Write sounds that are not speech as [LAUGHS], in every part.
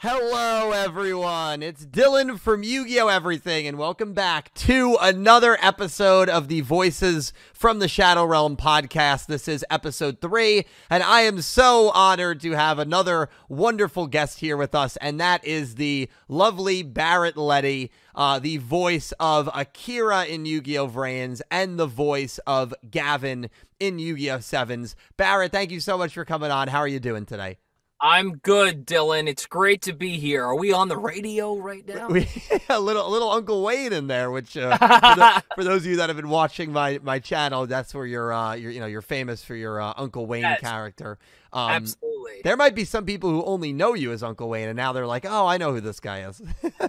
Hello, everyone. It's Dylan from Yu Gi Oh! Everything, and welcome back to another episode of the Voices from the Shadow Realm podcast. This is episode three, and I am so honored to have another wonderful guest here with us, and that is the lovely Barrett Leddy, uh, the voice of Akira in Yu Gi Oh! Vrains and the voice of Gavin in Yu Gi Oh! Sevens. Barrett, thank you so much for coming on. How are you doing today? I'm good, Dylan. It's great to be here. Are we on the radio right now? We, [LAUGHS] a little, a little Uncle Wayne in there, which uh, for, the, [LAUGHS] for, those of you that have been watching my my channel, that's where you're, uh, you're you know, you're famous for your uh, Uncle Wayne yes. character. Um, Absolutely. There might be some people who only know you as Uncle Wayne, and now they're like, "Oh, I know who this guy is."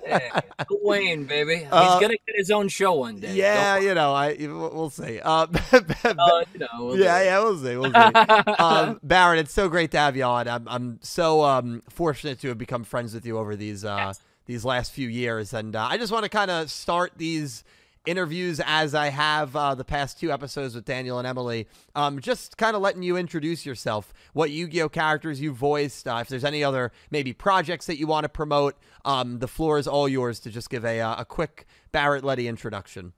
yeah, Uncle Wayne, baby. [LAUGHS] He's uh, gonna get his own show one day. Yeah, you know, I we'll see. Uh, [LAUGHS] uh, you know, we'll yeah, yeah, we'll see. We'll see. um, [LAUGHS] Barrett, it's so great to have you on. I'm I'm so um, fortunate to have become friends with you over these uh, yes. these last few years, and uh, I just want to kind of start these interviews as I have uh, the past two episodes with Daniel and Emily. Um, just kind of letting you introduce yourself, what Yu Gi Oh characters you voiced, uh, if there's any other maybe projects that you want to promote. Um, the floor is all yours to just give a, uh, a quick Barrett Leddy introduction.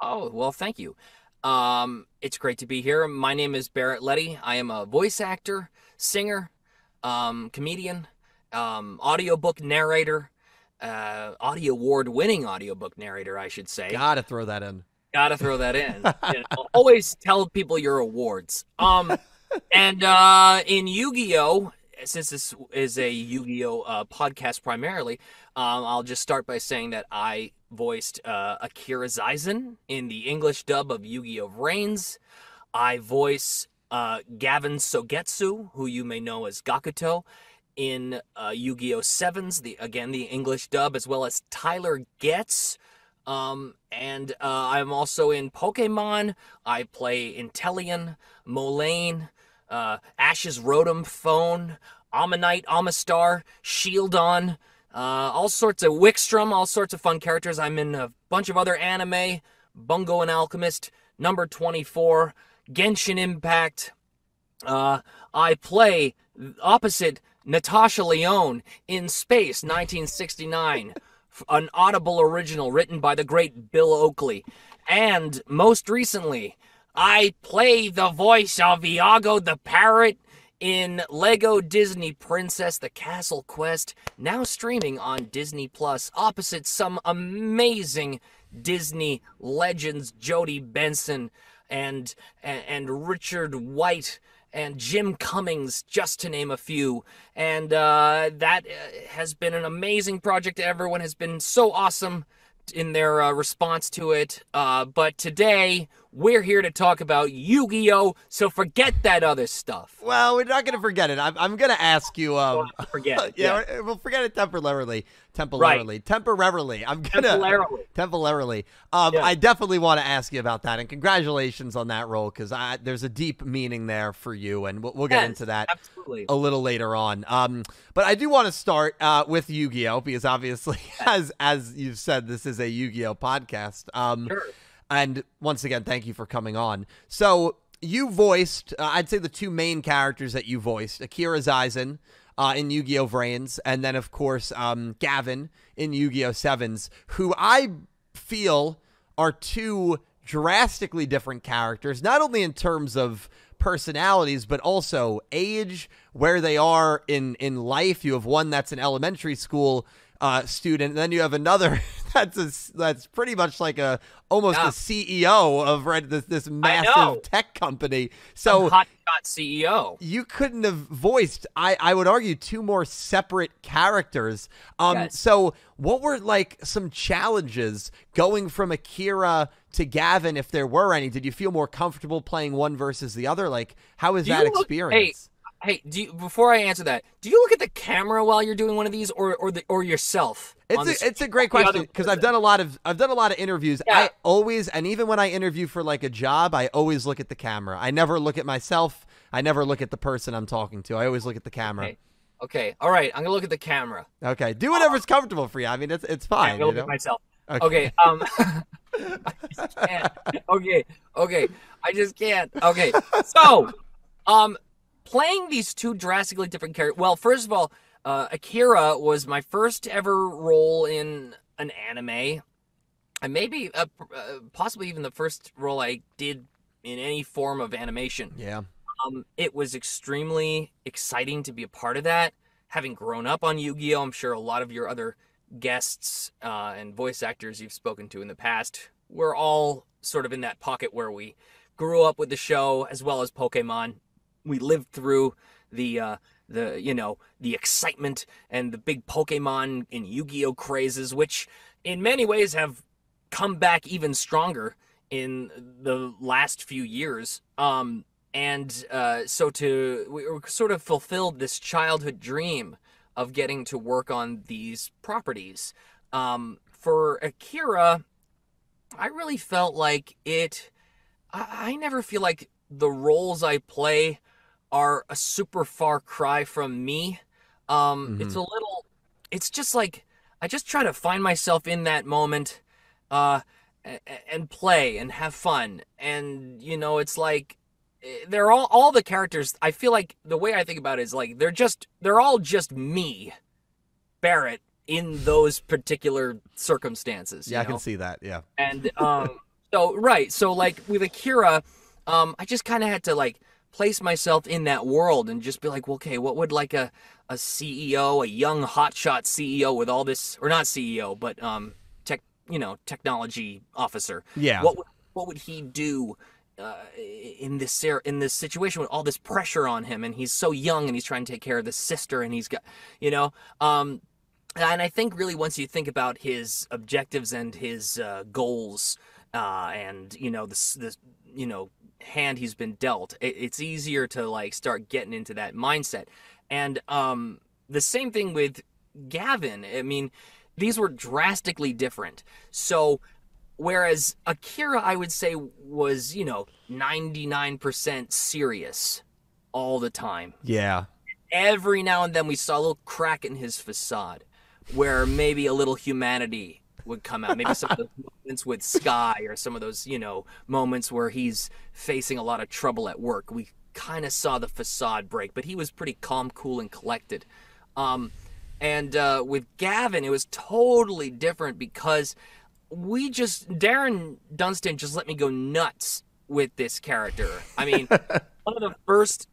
Oh, well, thank you. Um, it's great to be here. My name is Barrett Leddy. I am a voice actor, singer, um, comedian, um, audiobook narrator, uh, audio award winning audiobook narrator, I should say. Gotta throw that in. Gotta throw that in. [LAUGHS] you know, always tell people your awards. Um, and uh, in Yu Gi Oh, since this is a Yu Gi Oh uh, podcast primarily, um, I'll just start by saying that I voiced uh, Akira Zaizen in the English dub of Yu Gi Oh Vrains. I voice uh, Gavin Sogetsu, who you may know as Gakuto, in uh, Yu-Gi-Oh! Sevens, the again the English dub, as well as Tyler Getz. Um, and uh, I'm also in Pokemon. I play Inteleon, Molayne, uh, Ash's Rotom Phone, Omanyte, Omastar, Shieldon, uh, all sorts of Wickstrom, all sorts of fun characters. I'm in a bunch of other anime, Bungo and Alchemist, Number 24, Genshin Impact. Uh, I play opposite Natasha Lyonne in Space, 1969. An Audible original written by the great Bill Oakley. And most recently, I play the voice of Iago the Parrot in Lego Disney Princess The Castle Quest, now streaming on Disney Plus, opposite some amazing Disney legends, Jodi Benson and, and, and Richard White and Jim Cummings, just to name a few. And uh, that uh, has been an amazing project. Everyone has been so awesome in their uh, response to it. Uh, but today, we're here to talk about Yu Gi Oh! So forget that other stuff. Well, we're not going to forget it. I'm, I'm going to ask you. Um, forget [LAUGHS] yeah, yeah, we'll forget it temporarily. Temporarily. Right. Temporarily. I'm going to. Temporarily. Temporarily. Um, yeah. I definitely want to ask you about that. And congratulations on that role because there's a deep meaning there for you. And we'll, we'll get yes, into that absolutely. a little later on. Um, but I do want to start uh, with Yu Gi Oh! because obviously, [LAUGHS] as, as you've said, this is a Yu Gi Oh! podcast. Um, sure and once again, thank you for coming on. So you voiced, uh, I'd say the two main characters that you voiced, Akira Zaizen uh, in Yu-Gi-Oh! Vrains, and then of course um, Gavin in Yu-Gi-Oh! Sevens, who I feel are two drastically different characters, not only in terms of personalities, but also age, where they are in in life. You have one that's an elementary school uh, student. And then you have another [LAUGHS] [LAUGHS] that's a, that's pretty much like a almost yeah. a CEO of right, this this massive tech company. So hot CEO. You couldn't have voiced. I I would argue two more separate characters. Um. Yes. So what were like some challenges going from Akira to Gavin, if there were any? Did you feel more comfortable playing one versus the other? Like how was that look, experience? Hey, Hey, do you, before I answer that, do you look at the camera while you're doing one of these, or or the or yourself? It's a, it's a great question because I've done a lot of I've done a lot of interviews. Yeah. I always and even when I interview for like a job, I always look at the camera. I never look at myself. I never look at the person I'm talking to. I always look at the camera. Okay. Okay. All right. I'm gonna look at the camera. Okay. Do whatever's uh, comfortable for you. I mean, it's it's fine. Yeah, look know? at myself. Okay. okay um. [LAUGHS] [LAUGHS] okay. Okay. I just can't. Okay. So, um, playing these two drastically different characters. Well, first of all, uh, Akira was my first ever role in an anime, and maybe uh, uh, possibly even the first role I did in any form of animation. Yeah. Um, it was extremely exciting to be a part of that. Having grown up on Yu-Gi-Oh, I'm sure a lot of your other guests uh, and voice actors you've spoken to in the past were all sort of in that pocket where we grew up with the show as well as Pokemon. We lived through the uh, the you know the excitement and the big Pokemon and Yu-Gi-Oh crazes, which in many ways have come back even stronger in the last few years. Um, and uh, so to we sort of fulfilled this childhood dream of getting to work on these properties. Um, for Akira, I really felt like it. I, I never feel like the roles I play are a super far cry from me. Um, Mhm. It's a little. It's just like I just try to find myself in that moment, uh, and play and have fun. And you know, it's like eh, they're all all the characters. I feel like the way I think about it is like they're just they're all just me, Barrett, in those particular circumstances. Yeah, I can see that. Yeah. And um, so right, so like with Akira, um, I just kind of had to like place myself in that world and just be like, well, okay, what would like a a CEO, a young hotshot CEO with all this, or not CEO, but um, tech, you know, technology officer, Yeah. what would what would he do? Uh, in this in this situation with all this pressure on him and he's so young and he's trying to take care of the sister and he's got you know um and I think really once you think about his objectives and his uh, goals, uh, and you know this this you know hand he's been dealt, it, it's easier to like start getting into that mindset. And um, the same thing with Gavin. I mean, these were drastically different. So whereas Akira, I would say was you know ninety nine percent serious all the time Yeah. every now and then we saw a little crack in his facade where maybe a little humanity would come out. Maybe some of those [LAUGHS] moments with Sky or some of those, you know, moments where he's facing a lot of trouble at work. We kind of saw the facade break, but he was pretty calm, cool, and collected. Um, and uh, with Gavin, it was totally different because we just, Darren Dunstan just let me go nuts with this character. I mean, [LAUGHS] one of the first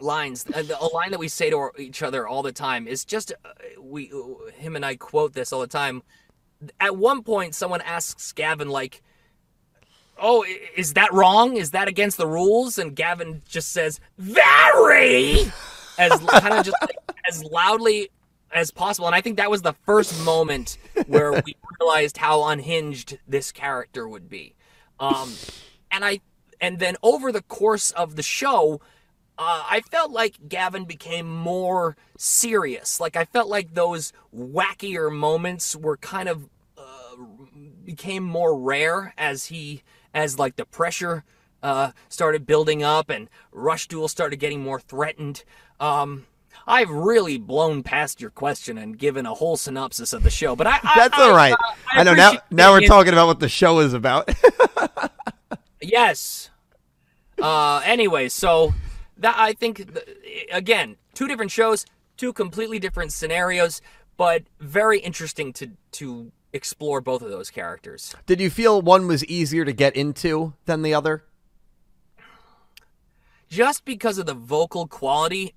lines uh, a line that we say to each other all the time is just uh, we him and I quote this all the time at one point someone asks Gavin like oh is that wrong? Is that against the rules? And Gavin just says very! As kind of just like, as loudly as possible. And I think that was the first moment where we [LAUGHS] realized how unhinged this character would be. Um and I and then over the course of the show uh, I felt like Gavin became more serious. Like I felt like those wackier moments were kind of uh, became more rare as he as like the pressure uh, started building up and Rush Duel started getting more threatened. Um, I've really blown past your question and given a whole synopsis of the show, but I, I That's I- all right. I I know now. Now we're talking about what the show is about. [LAUGHS] Yes. Uh, anyway, so that I think again, two different shows, two completely different scenarios, but very interesting to to explore both of those characters. Did you feel one was easier to get into than the other? Just because of the vocal quality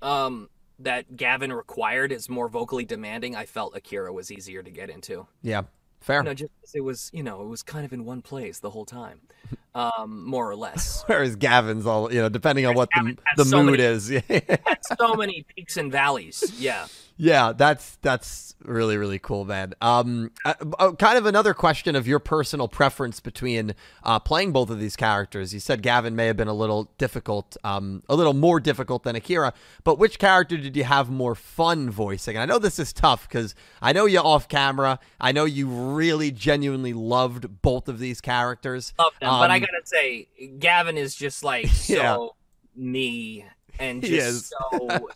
um, that Gavin required is more vocally demanding, I felt Akira was easier to get into. Yeah. Fair. You know, just it was, you know, it was kind of in one place the whole time, [LAUGHS] um, more or less. Whereas Gavin's all you know, depending on what the Gavin has the so mood many- is. [LAUGHS] So many peaks and valleys. Yeah. Yeah, that's that's really really cool, man. Um, uh, uh, kind of another question of your personal preference between uh, playing both of these characters. You said Gavin may have been a little difficult, um, a little more difficult than Akira, but which character did you have more fun voicing? And I know this is tough because I know you off camera. I know you really genuinely loved both of these characters. them. but I Um, gotta say, Gavin is just like [LAUGHS] so Yeah. me and just so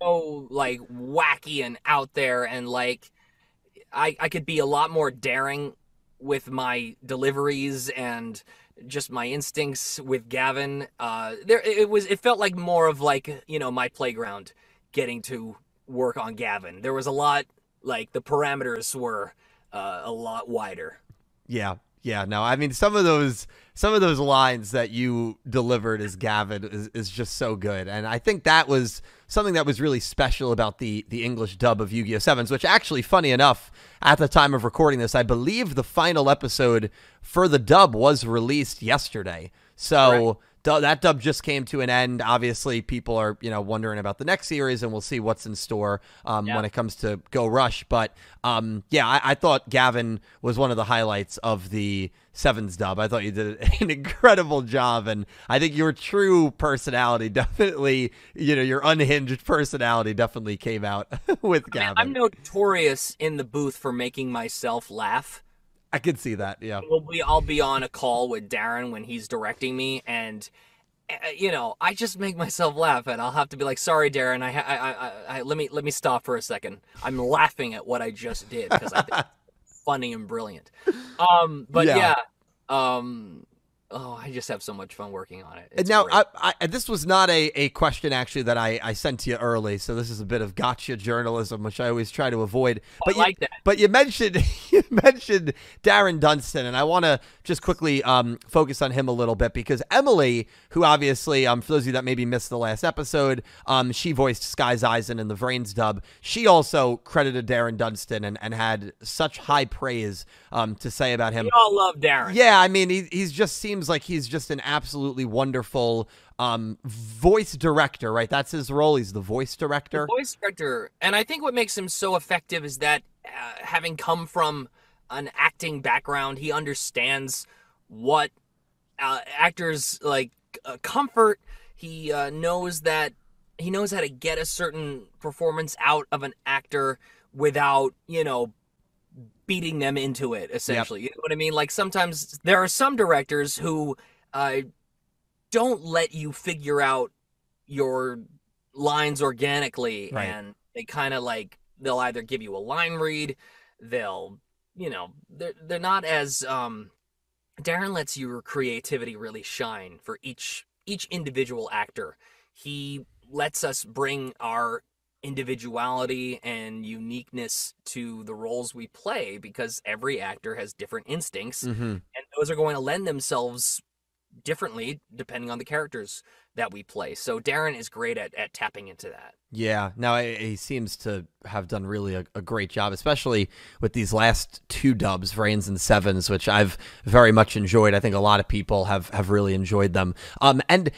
so like wacky and out there and like I I could be a lot more daring with my deliveries and just my instincts with Gavin. Uh, there it was it felt like more of like you know my playground, getting to work on Gavin. There was a lot like the parameters were uh, a lot wider. Yeah, yeah. No, I mean some of those some of those lines that you delivered as Gavin is, is just so good, and I think that was something that was really special about the the English dub of Yu-Gi-Oh Sevens. Which actually, funny enough, at the time of recording this, I believe the final episode for the dub was released yesterday. So. Right that dub just came to an end. Obviously, people are you know wondering about the next series, and we'll see what's in store um, yeah. when it comes to Go Rush. But um, yeah, I, I, thought Gavin was one of the highlights of the Sevens dub. I thought you did [LAUGHS] an incredible job, and I think your true personality [LAUGHS] definitely, you know, your unhinged personality definitely came out [LAUGHS] with Gavin. I am notorious in the booth for making myself laugh. I could see that. Yeah. We'll be, I'll be on a call with Darren when he's directing me, and uh, you know, I just make myself laugh, and I'll have to be like, "Sorry, Darren, I, I, I, I let me let me stop for a second. I'm laughing at what I just did because I think it's funny and brilliant." Um, but yeah, yeah um, oh, I just have so much fun working on it. It's now, I, I, this was not a, a question actually that I, I sent to you early, so this is a bit of gotcha journalism, which I always try to avoid. Oh, but I you, like that. But you mentioned [LAUGHS] you mentioned Darren Dunstan, and I want to just quickly um, focus on him a little bit because Emily, who obviously, um, for those of you that maybe missed the last episode, um, she voiced Skye Zaizen in the Vrains dub. She also credited Darren Dunstan and, and had such high praise um, to say about him. We all love Darren. Yeah, I mean, he he's just seems like he's just an absolutely wonderful um, voice director, right? That's his role. He's the voice director. The voice director, and I think what makes him so effective is that uh, having come from an acting background, he understands what uh, actors like uh, comfort. He uh, knows that he knows how to get a certain performance out of an actor without, you know, beating them into it essentially yep. you know what i mean like sometimes there are some directors who uh, don't let you figure out your lines organically right. and they kind of like they'll either give you a line read they'll you know they're, they're not as um darren lets your creativity really shine for each each individual actor he lets us bring our individuality and uniqueness to the roles we play because every actor has different instincts mm-hmm. and those are going to lend themselves differently depending on the characters that we play. So Darren is great at, at tapping into that. Yeah, now he seems to have done really a, a, great job, especially with these last two dubs, Vrains and Sevens, which I've very much enjoyed. I think a lot of people have have really enjoyed them. Um, and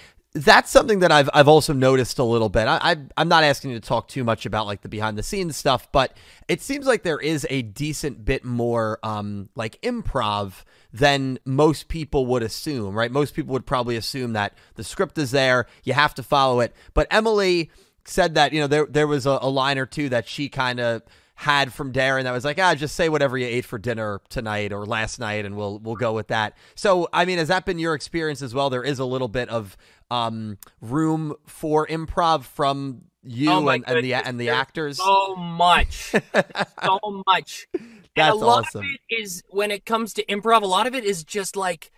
that's something that I've I've also noticed a little bit. I, I am not asking you to talk too much about like the behind the scenes stuff, but it seems like there is a decent bit more um like improv than most people would assume, right? Most people would probably assume that the script is there, you have to follow it. But Emily said that you know there there was a, a line or two that she kind of had from Darren that was like, ah, just say whatever you ate for dinner tonight or last night, and we'll we'll go with that. So, I mean, has that been your experience as well? There is a little bit of um, room for improv from you oh and, and, the and the actors. So much, [LAUGHS] so much. That's and a lot awesome. Of it is when it comes to improv, a lot of it is just like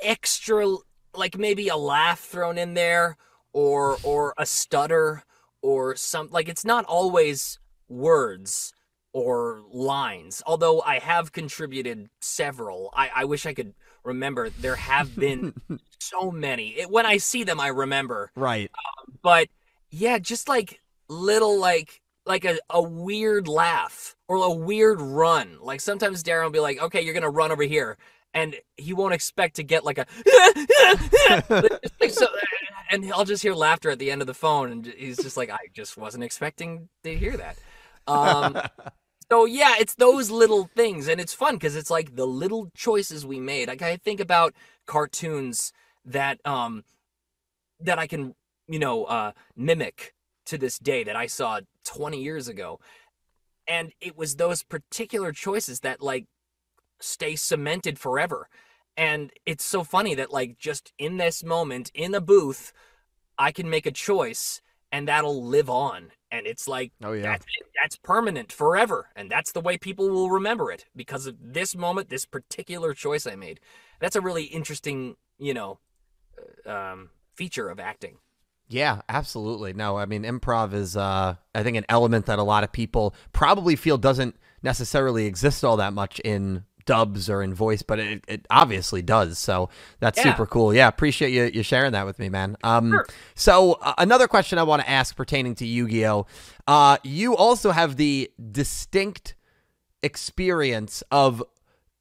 extra, like maybe a laugh thrown in there, or or a stutter, or some like it's not always words or lines. Although I have contributed several, I, I wish I could remember. There have been [LAUGHS] so many. It, when I see them, I remember. Right. Um, but yeah, just like little like like a, a weird laugh or a weird run. Like sometimes Darren will be like, "Okay, you're gonna run over here," and he won't expect to get like a. [LAUGHS] so, and I'll just hear laughter at the end of the phone, and he's just like, "I just wasn't expecting to hear that." Um, [LAUGHS] so yeah, it's those little things, and it's fun because it's like the little choices we made. Like I think about cartoons that um that I can you know uh, mimic to this day that I saw 20 years ago, and it was those particular choices that like stay cemented forever. And it's so funny that like just in this moment in a booth, I can make a choice and that'll live on and it's like oh yeah. that's, that's, permanent forever and that's the way people will remember it because of this moment this particular choice i made. That's a really interesting you know uh, um, feature of acting. Yeah, absolutely. No, I mean improv is uh I think an element that a lot of people probably feel doesn't necessarily exist all that much in dubs or in voice, but it, it obviously does. So that's Yeah. super cool. Yeah, appreciate you you sharing that with me, man. Um Sure. so uh, another question I want to ask pertaining to Yu-Gi-Oh. Uh you also have the distinct experience of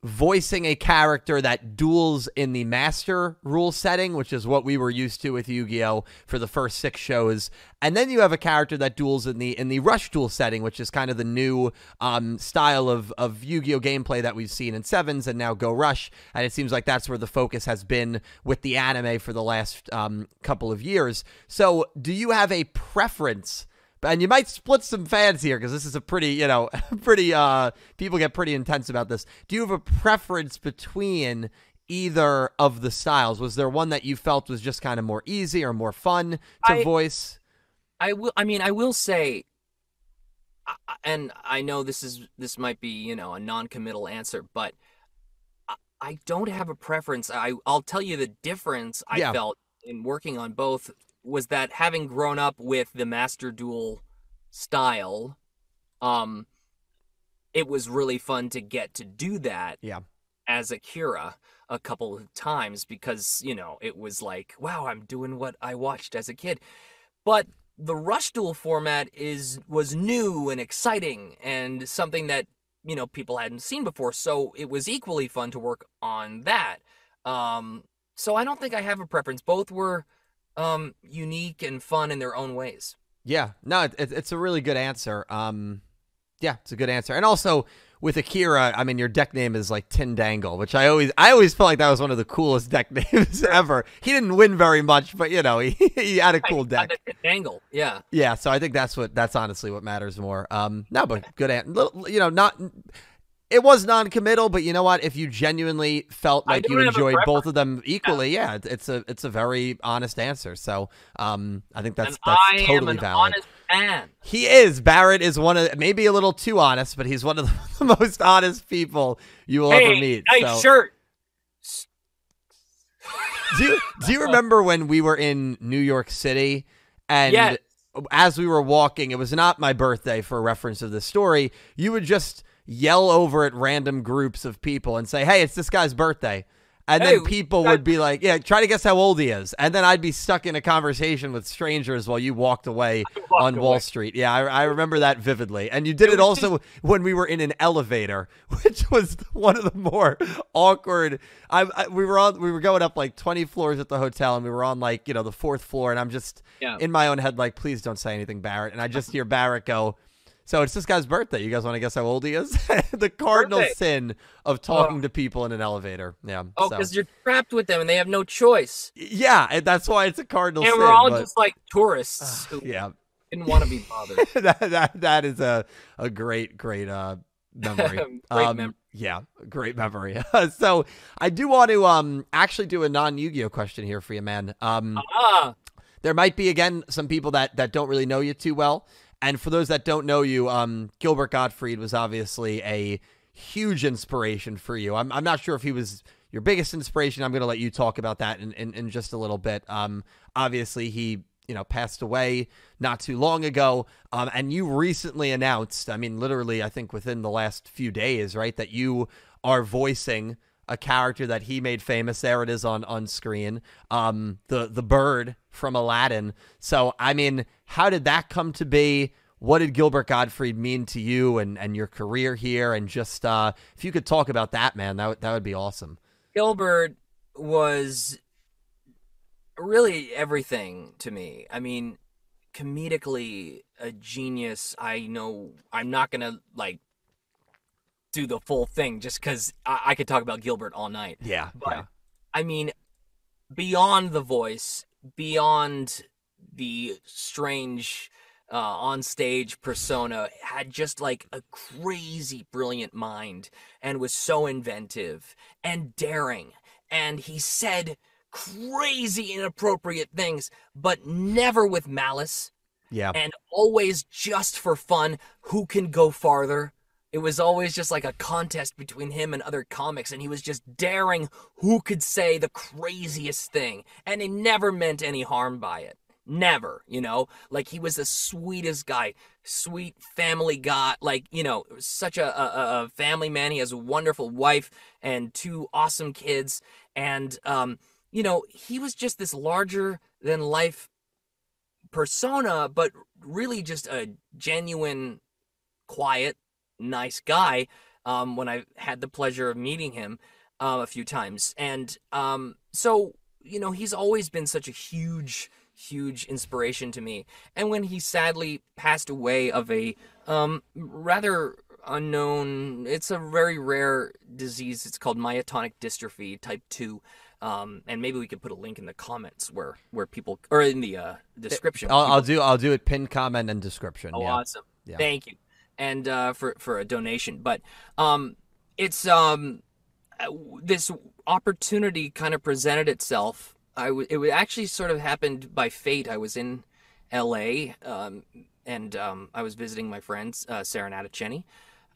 voicing a character that duels in the master rule setting, which is what we were used to with Yu-Gi-Oh for the first six shows, and then you have a character that duels in the in the rush duel setting, which is kind of the new um, style of of Yu-Gi-Oh gameplay that we've seen in sevens and now Go Rush, and it seems like that's where the focus has been with the anime for the last um, couple of years. So, do you have a preference? And you might split some fans here because this is a pretty, you know, [LAUGHS] pretty uh people get pretty intense about this. Do you have a preference between either of the styles? Was there one that you felt was just kind of more easy or more fun to I- voice? I will. I mean, I will say, and I know this is this might be you know a non-committal answer, but I, I don't have a preference. I I'll tell you the difference I Yeah. felt in working on both was that having grown up with the Master Duel style, um, it was really fun to get to do that Yeah. as Akira a couple of times because, you know, it was like, wow, I'm doing what I watched as a kid. But the Rush Duel format is was new and exciting and something that, you know, people hadn't seen before. So it was equally fun to work on that. Um, so I don't think I have a preference. Both were um, unique and fun in their own ways. Yeah. No, it, it, it's a really good answer. Um yeah, it's a good answer. And also with Akira, I mean your deck name is like Tindangle, which I always I always felt like that was one of the coolest deck [LAUGHS] names ever. He didn't win very much, but you know, [LAUGHS] he, he had a cool deck. Angle, yeah. Yeah, so I think that's what that's honestly what matters more. Um, no, but good, an- little- you know, not it was non-committal, but you know what? If you genuinely felt like you don't have a enjoyed both of them equally, yeah, it- it's a it's a very honest answer. So, um, I think that's and that's I totally an valid. honest man. He is Barrett is one of maybe a little too honest, but he's one of [LAUGHS] the most honest people you will ever Hey, meet. nice so. shirt. do you, do you remember when we were in New York City and Yes. as we were walking, it was not my birthday for reference of the story, you would just yell over at random groups of people and say, "Hey, it's this guy's birthday." And Hey, then people would be like, "Yeah, try to guess how old he is." And then I'd be stuck in a conversation with strangers while you walked away walked on Wall. Street. Yeah, I, I remember that vividly. And you did it, also when we were in an elevator, [LAUGHS] which was one of the more awkward. I, I we were on we were going up like 20 floors at the hotel, and we were on like you know the fourth floor, and I'm just Yeah. in my own head like, please don't say anything, Barrett. And I just hear Barrett go. So it's this guy's birthday. You guys want to guess how old he is? [LAUGHS] the cardinal Birthday. sin of talking to people in an elevator. Yeah. Oh, so- because you're trapped with them and they have no choice. yeah, and that's why it's a cardinal and sin. we're all but- just like tourists who yeah, didn't want to be bothered. [LAUGHS] that, that that is a a great great uh memory. [LAUGHS] Great um, memory. Yeah, great memory. so I do want to um actually do a non Yu-Gi-Oh question here for you, man. Um, ah, there might be again some people that that don't really know you too well, and for those that don't know you, um, Gilbert Gottfried was obviously a huge inspiration for you. I'm I'm not sure if he was your biggest inspiration. I'm going to let you talk about that in, in in just a little bit. Um, obviously he you know passed away not too long ago, um, and you recently announced. I mean, literally, I think within the last few days, right, that you are voicing a character that he made famous. There it is on on screen. Um, the the bird from Aladdin. So I mean, how did that come to be? What did Gilbert Gottfried mean to you and and your career here? And just uh, if you could talk about that, man, that would that would be awesome. Gilbert was really everything to me. I mean, comedically a genius. I know I'm not gonna like do the full thing just because I-, I could talk about Gilbert all night. Yeah, But yeah, I mean, beyond the voice, beyond the strange uh, on stage persona, had just like a crazy brilliant mind and was so inventive and daring. And he said crazy inappropriate things, but never with malice yeah. and always just for fun. Who can go farther? It was always just like a contest between him and other comics, and he was just daring who could say the craziest thing, and he never meant any harm by it. Never, you know, like he was the sweetest guy, sweet family guy, like, you know, such a, a, a family man. He has a wonderful wife and two awesome kids. And, um, you know, he was just this larger than life persona, but really just a genuine, quiet, nice guy. Um, when I had the pleasure of meeting him uh, a few times, and um, so you know, he's always been such a huge huge inspiration to me. And when he sadly passed away of a um, rather unknown, it's a very rare disease. It's called myotonic dystrophy type 2. Um, and maybe we could put a link in the comments where where people or in the uh, description. I'll, I'll do I'll do it pinned comment and description. Oh, yeah. awesome! Yeah. Thank you, and uh, for for a donation. But um, it's um, uh, this opportunity kind of presented itself I w- it actually sort of happened by fate. I was in L.A. Um, and um, I was visiting my friends, uh, Sarah Natochenny,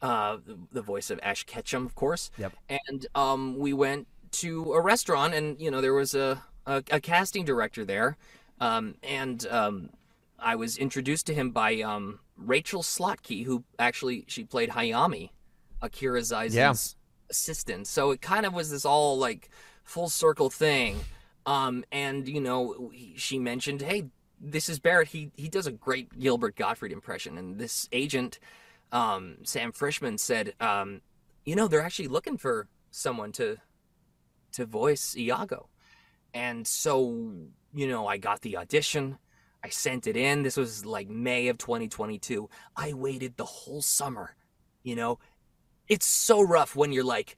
uh, the, the, voice of Ash Ketchum, of course. Yep. And um, we went to a restaurant, and you know there was a a, a casting director there, um, and um, I was introduced to him by um, Rachel Slotke, who actually she played Hayami, Akira Zaizen's yeah. assistant. So it kind of was this all like full circle thing. Um, and you know, she mentioned, hey, this is Barrett. He he does a great Gilbert Gottfried impression, and this agent, um, Sam Frischman, said, um, you know, they're actually looking for someone to to voice Iago, and so you know, I got the audition. I sent it in. This was like May of 2022. I waited the whole summer. You know, it's so rough when you're like,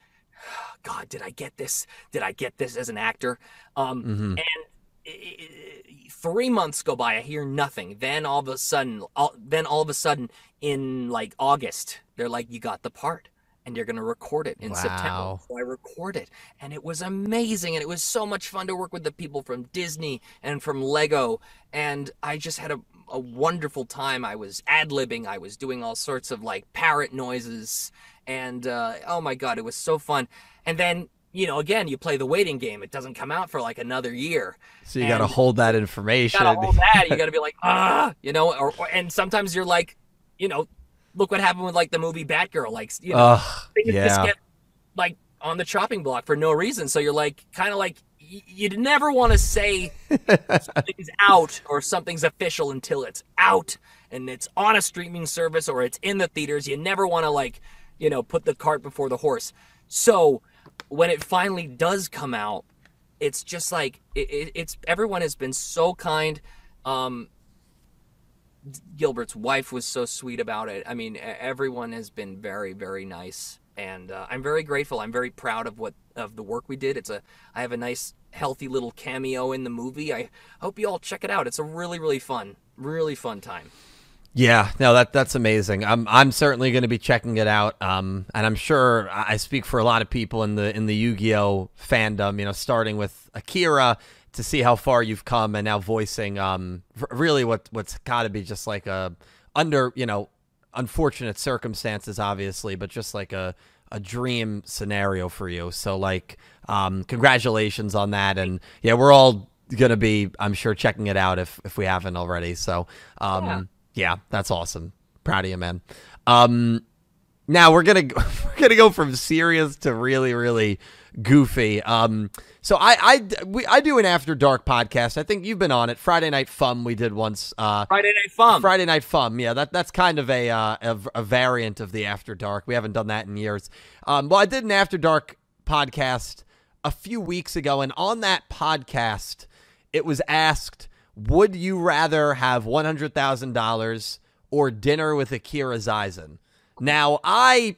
[GASPS] God, did I get this? Did I get this as an actor? Um, mm-hmm. And three months go by, I hear nothing. Then all of a sudden, all, then all of a sudden, in like August, they're like, "You got the part." and you're going to record it in wow. September. So I record it and it was amazing, and it was so much fun to work with the people from Disney and from Lego, and I just had a, a wonderful time. I was ad libbing, I was doing all sorts of like parrot noises, and uh, oh my god, it was so fun. And then you know, again, you play the waiting game. It doesn't come out for like another year. So you got to hold that information. You got to hold that. You got to [LAUGHS] be like, ah, you know, or, or, and sometimes you're like, you know, look what happened with like the movie Batgirl. Like, you know, things yeah. just get like on the chopping block for no reason. So you're like, kind of like, y- you'd never want to say something's [LAUGHS] out or something's official until it's out and it's on a streaming service or it's in the theaters. You never want to like you know, put the cart before the horse. So when it finally does come out, it's just like it, it, it's everyone has been so kind. Um, Gilbert's wife was so sweet about it. I mean, everyone has been very, very nice, and uh, I'm very grateful. I'm very proud of what of the work we did. It's a I have a nice, healthy little cameo in the movie. I hope you all check it out. It's a really, really fun, really fun time. Yeah, no, that that's amazing. I'm I'm certainly going to be checking it out. Um, and I'm sure I speak for a lot of people in the in the Yu-Gi-Oh fandom. You know, starting with Akira to see how far you've come, and now voicing um really what what's got to be just like a under you know unfortunate circumstances, obviously, but just like a a dream scenario for you. So like, um, congratulations on that, and yeah, we're all gonna be I'm sure checking it out if if we haven't already. So um. Yeah yeah, that's awesome. Proud of you, man. Um, now we're gonna [LAUGHS] we're gonna go from serious to really really goofy. Um, so I I we, I do an after dark podcast. I think you've been on it. Friday Night Fun we did once. Uh, Friday Night Fun. Friday Night Fun. Yeah, that that's kind of a, uh, a, a variant of the after dark. We haven't done that in years. Um, well, I did an after dark podcast a few weeks ago, and on that podcast, it was asked would you rather have $100,000 or dinner with Akira Zaizen? Now, I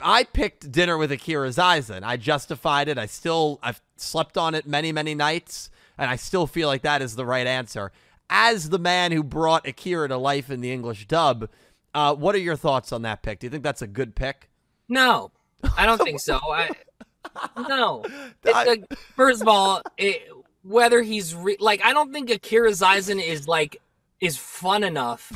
I picked dinner with Akira Zaizen. I justified it. I still I've slept on it many, many nights, and I still feel like that is the right answer. As the man who brought Akira to life in the English dub, uh, what are your thoughts on that pick? Do you think that's a good pick? No, I don't think so. I [LAUGHS] no. First of all, it, whether he's re- like I don't think Akira Zaizen is like is fun enough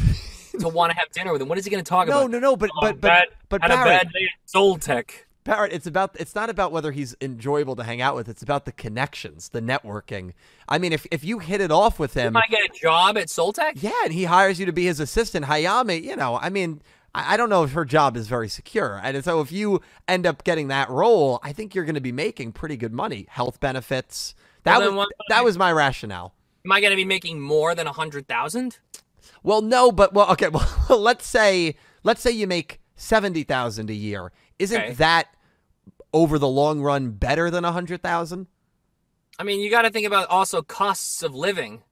to [LAUGHS] want to have dinner with him. What is he going to talk no, about? No, no, no. But oh, but bad, but had Barrett, a bad day at Tech. Barrett, it's about it's not about whether he's enjoyable to hang out with. It's about the connections, the networking. I mean, if if you hit it off with You him, might get a job at Soltec. yeah, and he hires you to be his assistant, Hayami, you know, I mean, I, I don't know if her job is very secure. And so if you end up getting that role, I think you're going to be making pretty good money, health benefits. That Well, was that was my rationale. Am I going to be making more than a hundred thousand? Well, no, but well, okay. [LAUGHS] Well, let's say let's say you make seventy thousand a year. Isn't Okay. that over the long run better than a hundred thousand? I mean, you got to think about also costs of living.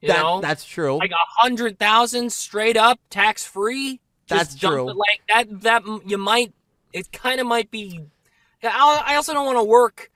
You That know, that's true. like a hundred thousand straight up tax free. That's true. Like that. That you might. It kind of might be. I I also don't want to work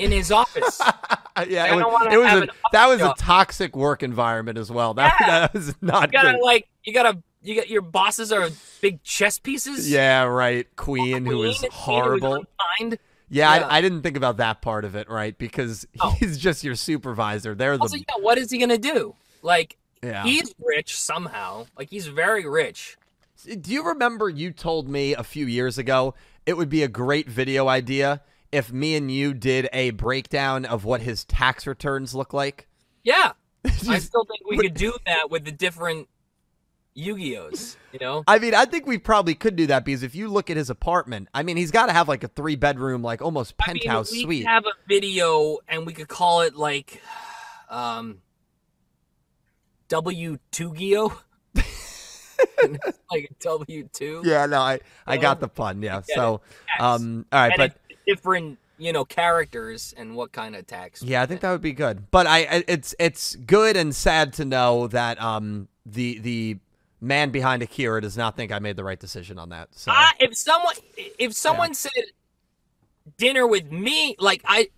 in his office. [LAUGHS] yeah, it was, it was a that was a toxic work environment as well. That, Yeah. that was not You gotta good. like. You gotta. You got your bosses are big chess pieces. Yeah, right. Queen, who Queen was and Queen who horrible. unkind. Yeah, Yeah. I, I didn't think about that part of it, right? Because Oh. [LAUGHS] he's just your supervisor. They're the yeah. What is he gonna do? Like yeah. he's rich somehow. Like he's very rich. Do you remember you told me a few years ago it would be a great video idea if me and you did a breakdown of what his tax returns look like? Yeah. [LAUGHS] I still think we could do that with the different Yu-Gi-Ohs. You know. I mean, I think we probably could do that because if you look at his apartment, I mean, he's got to have like a three bedroom, like almost I mean, penthouse we suite. have a video, and we could call it like, um, W two Gio. [LAUGHS] [LAUGHS] like W two. yeah, no, I, I got the pun. Yeah. So, um, all right, but different, you know, characters and what kind of attacks. Yeah, I think that would be good. But I, it's it's good and sad to know that um the the man behind Akira does not think I made the right decision on that. So I, if someone if someone said dinner with me, like I,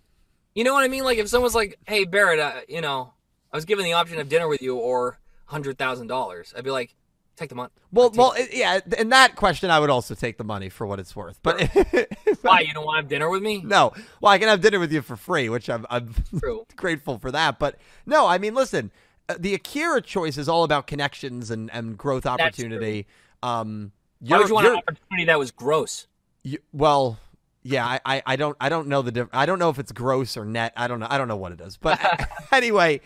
you know what I mean? Like if someone's like, "Hey Barrett, uh, you know, I was given the option of dinner with you or hundred thousand dollars," I'd be like, "Take the money." well, well, it- yeah. In that question, I would also take the money for what it's worth. But [LAUGHS] Why you don't want to have dinner with me? no, well, I can have dinner with you for free, which I'm I'm [LAUGHS] grateful for that. But no, I mean, listen, uh, the Akira choice is all about connections and and growth opportunity. Um, Why would you want an opportunity that was gross? You, well, yeah, I, I, I don't I don't know the diff- I don't know if it's gross or net. I don't know. I don't know what it is. But [LAUGHS] anyway,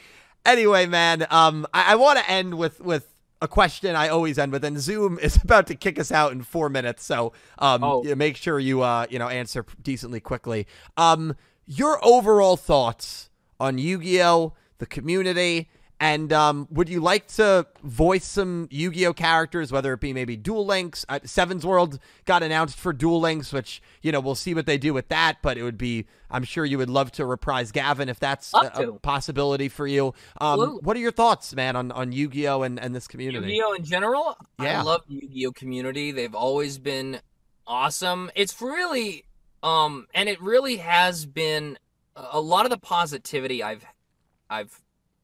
anyway, man. Um, I, I want to end with with a question I always end with, and Zoom [LAUGHS] is about to kick us out in four minutes. So um, Oh. you make sure you uh you know answer decently quickly. Um, your overall thoughts on Yu-Gi-Oh, the community. And um, would you like to voice some Yu-Gi-Oh characters, whether it be maybe Duel Links? Uh, Seven's World got announced for Duel Links, which you know we'll see what they do with that. But it would be, I'm sure you would love to reprise Gavin if that's a, a possibility for you. Um, what are your thoughts, man, on on Yu-Gi-Oh and, and this community? Yu-Gi-Oh in general, Yeah. I love the Yu-Gi-Oh community. They've always been awesome. It's really um and it really has been a lot of the positivity I've I've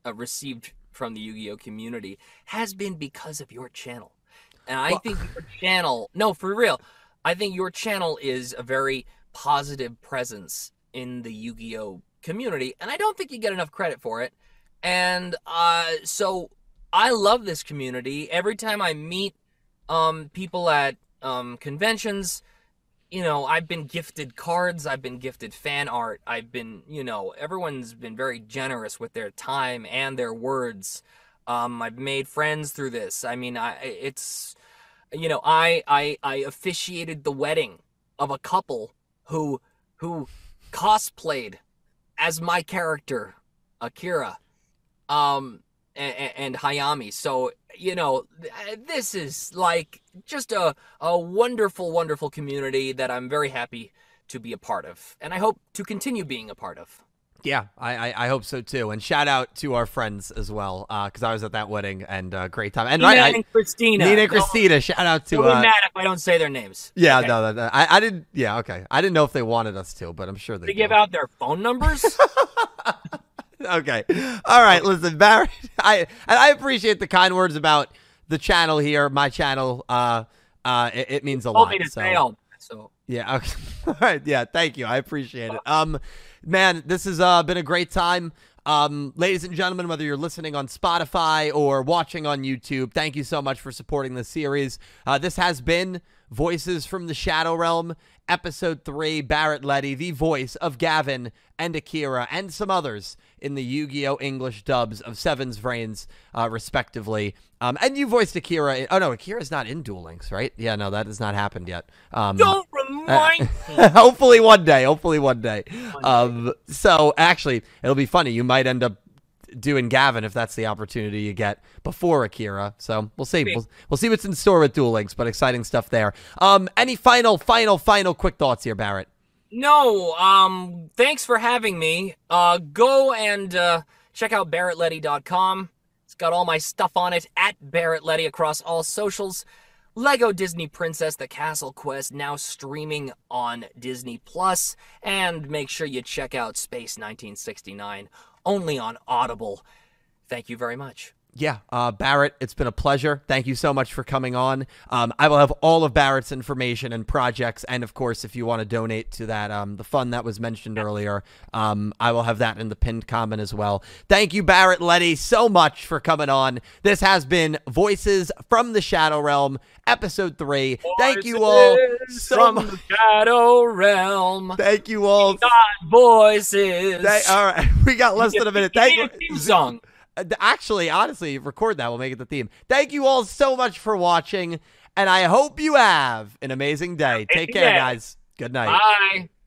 uh, received from the Yu-Gi-Oh community has been because of your channel. And I Well- think your channel, no, for real. I think your channel is a very positive presence in the Yu-Gi-Oh community, and I don't think you get enough credit for it. And uh, so I love this community. Every time I meet um, people at um, conventions, you know, I've been gifted cards, I've been gifted fan art, I've been, you know, everyone's been very generous with their time and their words. Um, I've made friends through this. I mean, I it's, you know, I I I officiated the wedding of a couple who who cosplayed as my character, Akira, um, and, and Hayami. So you know, this is like just a a wonderful, wonderful community that I'm very happy to be a part of, and I hope to continue being a part of. Yeah, I, I I hope so too. And shout out to our friends as well, because I was at that wedding and uh, great time. And Nina right, I, and Christina. Nina and Christina, shout out to Don't be uh, mad if I don't say their names. yeah, Okay? no, no, no, I, I didn't. Yeah, okay, I didn't know if they wanted us to, but I'm sure they They give out their phone numbers. [LAUGHS] okay. All right. Listen, Barry, [LAUGHS] I and I appreciate the kind words about the channel here, my channel. Uh, uh, it, it means a lot. me to so. that, so Yeah. Okay. [LAUGHS] All right. Yeah. Thank you. I appreciate it. Um, man, this has uh, been a great time. Um, ladies and gentlemen, whether you're listening on Spotify or watching on YouTube, thank you so much for supporting the series. Uh, this has been Voices from the Shadow Realm, Episode 3, Barrett Leddy, the voice of Gavin and Akira, and some others in the Yu Gi Oh! English dubs of Seven's Vrains, uh, respectively. Um, and you voiced Akira. In, oh, no, Akira's not in Duel Links, right? Yeah, no, that has not happened yet. Um, Don't remind [LAUGHS] me. hopefully one day. Hopefully one day. Um, so actually, it'll be funny. You might end up doing Gavin if that's the opportunity you get before Akira. So we'll see. We'll, we'll see what's in store with Duel Links, but exciting stuff there. Um, any final, final, final quick thoughts here, Barrett? No, um, thanks for having me. Uh, go and uh, check out barrettleddy.com. It's got all my stuff on it at barrettleddy across all socials. Lego Disney Princess The Castle Quest now streaming on Disney Plus, and make sure you check out Space 1969 only on Audible. Thank you very much. Yeah, uh, Barrett, it's been a pleasure. Thank you so much for coming on. Um, I will have all of Barrett's information and projects, and of course, if you want to donate to that, um, the fund that was mentioned earlier, um, I will have that in the pinned comment as well. Thank you, Barrett Leddy, so much for coming on. This has been Voices from the Shadow Realm, Episode Three. Thank you all so from Shadow Realm. Thank you all. Got voices. Thank- all right, [LAUGHS] we got less than a minute. Thank you. [LAUGHS] song. Uh, Actually, honestly, record that. We'll make it the theme. Thank you all so much for watching, and I hope you have an amazing day. Take care, day. guys. Good night. Bye.